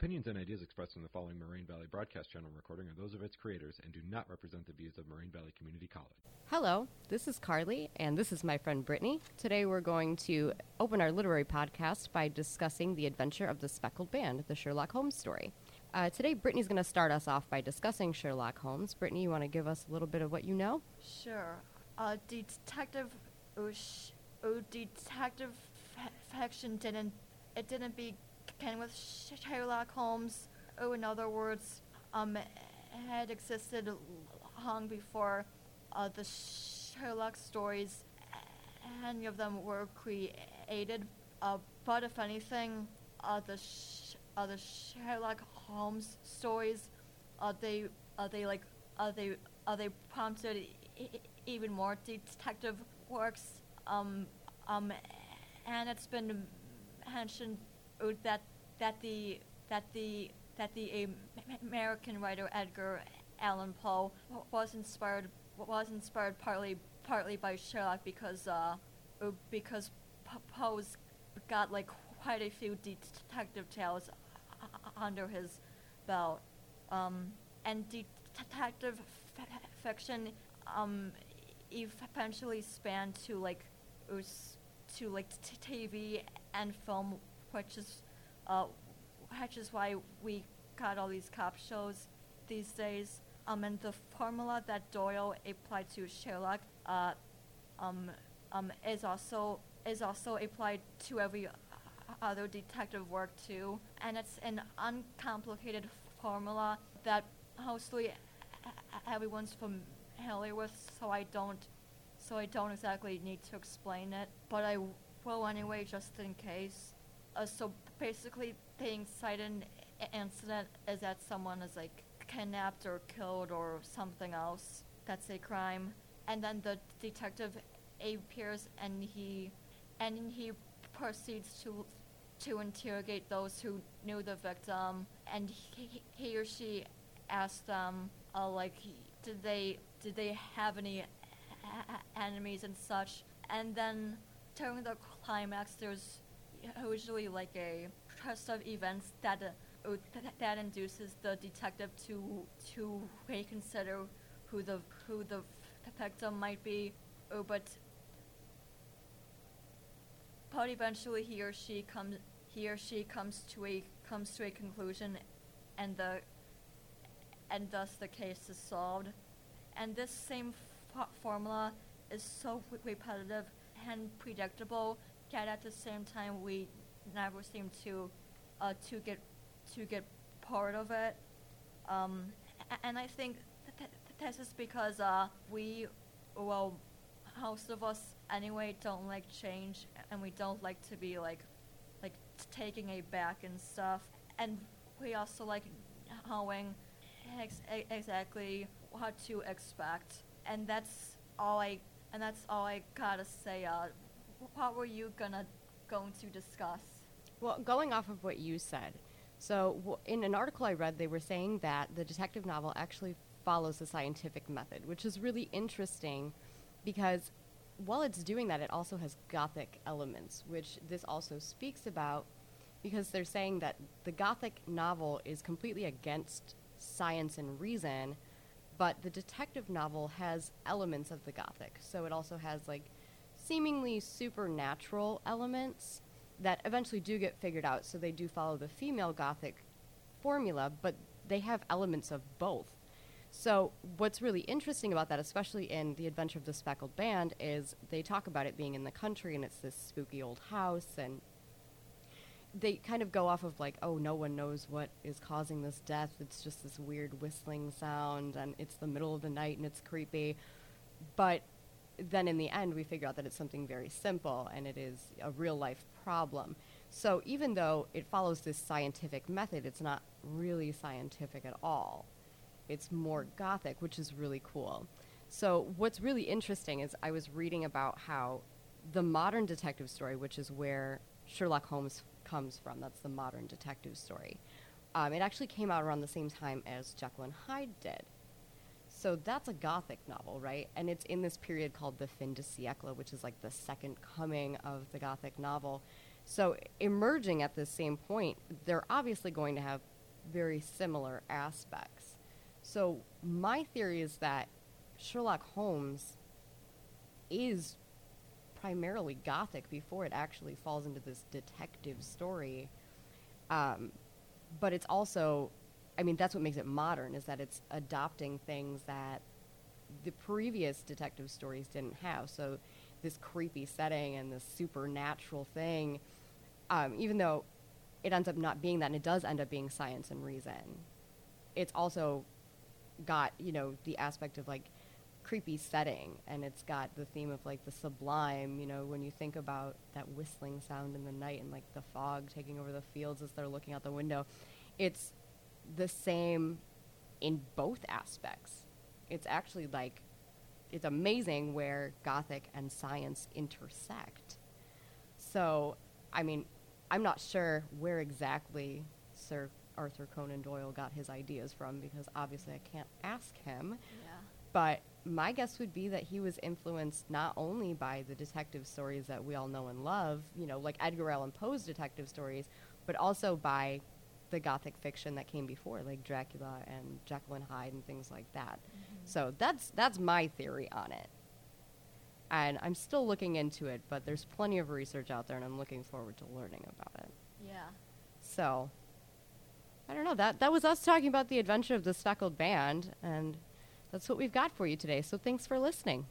Opinions and ideas expressed in the following Moraine Valley Broadcast Channel recording are those of its creators and do not represent the views of Moraine Valley Community College. Hello, this is Carly, and this is my friend Brittany. Today we're going to open our literary podcast by discussing the adventure of the Speckled Band, the Sherlock Holmes story. Uh, today, Brittany's going to start us off by discussing Sherlock Holmes. Brittany, you want to give us a little bit of what you know? Sure. Uh, detective, Ush, oh, detective f- fiction didn't it didn't begin with Sherlock Holmes. Oh, in other words, um, had existed long before uh, the Sherlock stories. Any of them were created. Uh, but if anything, uh, the sh- uh, the Sherlock Holmes stories, uh, they uh, they like uh, they uh, they prompted even more detective works. Um, um, and it's been mentioned that that the that the that the American writer Edgar Allan Poe was inspired was inspired partly partly by Sherlock because uh, because Poe's got like quite a few detective tales under his belt, um, and detective fiction um, eventually spanned to like to like TV and film, which is uh, which is why we got all these cop shows these days. Um, and the formula that Doyle applied to Sherlock uh, um, um, is also is also applied to every other detective work too. And it's an uncomplicated formula that mostly everyone's familiar with, so I don't so I don't exactly need to explain it, but I will anyway, just in case. Uh, so basically, the inciting incident is that someone is like kidnapped or killed or something else. That's a crime, and then the detective appears and he and he proceeds to to interrogate those who knew the victim, and he, he or she asks them, uh, like, did they did they have any enemies and such. And then during the climax, there's usually like a trust of events that uh, that induces the detective to to reconsider who the who the victim might be. Oh, but but eventually he or she comes he or she comes to a comes to a conclusion, and the and thus the case is solved. And this same formula is so repetitive and predictable, yet at the same time we never seem to uh, to get to get part of it. Um, and I think th- this is because uh, we, well, most of us anyway don't like change, and we don't like to be like like taking a back and stuff. And we also like knowing ex- exactly what to expect and that's all I and that's all I gotta say. Uh, what were you gonna going to discuss? Well, going off of what you said, so w- in an article I read, they were saying that the detective novel actually follows the scientific method, which is really interesting because while it's doing that, it also has gothic elements, which this also speaks about because they're saying that the gothic novel is completely against science and reason but the detective novel has elements of the gothic. So it also has like seemingly supernatural elements that eventually do get figured out. So they do follow the female gothic formula, but they have elements of both. So what's really interesting about that, especially in The Adventure of the Speckled Band, is they talk about it being in the country and it's this spooky old house and they kind of go off of like, oh, no one knows what is causing this death. It's just this weird whistling sound, and it's the middle of the night, and it's creepy. But then in the end, we figure out that it's something very simple, and it is a real life problem. So even though it follows this scientific method, it's not really scientific at all. It's more gothic, which is really cool. So what's really interesting is I was reading about how the modern detective story, which is where Sherlock Holmes comes from. That's the modern detective story. Um, it actually came out around the same time as Jekyll and Hyde did. So that's a Gothic novel, right? And it's in this period called the fin de siècle, which is like the second coming of the Gothic novel. So emerging at the same point, they're obviously going to have very similar aspects. So my theory is that Sherlock Holmes is primarily gothic before it actually falls into this detective story. Um, but it's also, I mean, that's what makes it modern is that it's adopting things that the previous detective stories didn't have. So this creepy setting and this supernatural thing, um, even though it ends up not being that, and it does end up being science and reason. It's also got you know the aspect of like creepy setting and it's got the theme of like the sublime you know when you think about that whistling sound in the night and like the fog taking over the fields as they're looking out the window it's the same in both aspects. It's actually like it's amazing where gothic and science intersect. So i mean i'm not sure where exactly sir arthur conan doyle got his ideas from because obviously i can't ask him. Yeah. but my guess would be that he was influenced not only by the detective stories that we all know and love, you know, like Edgar Allan Poe's detective stories, but also by the gothic fiction that came before, like Dracula and Jekyll and Hyde and things like that. Mm-hmm. So that's that's my theory on it. And I'm still looking into it, but there's plenty of research out there and I'm looking forward to learning about it. Yeah. So I don't know. That that was us talking about the adventure of the speckled band and that's what we've got for you today. So thanks for listening.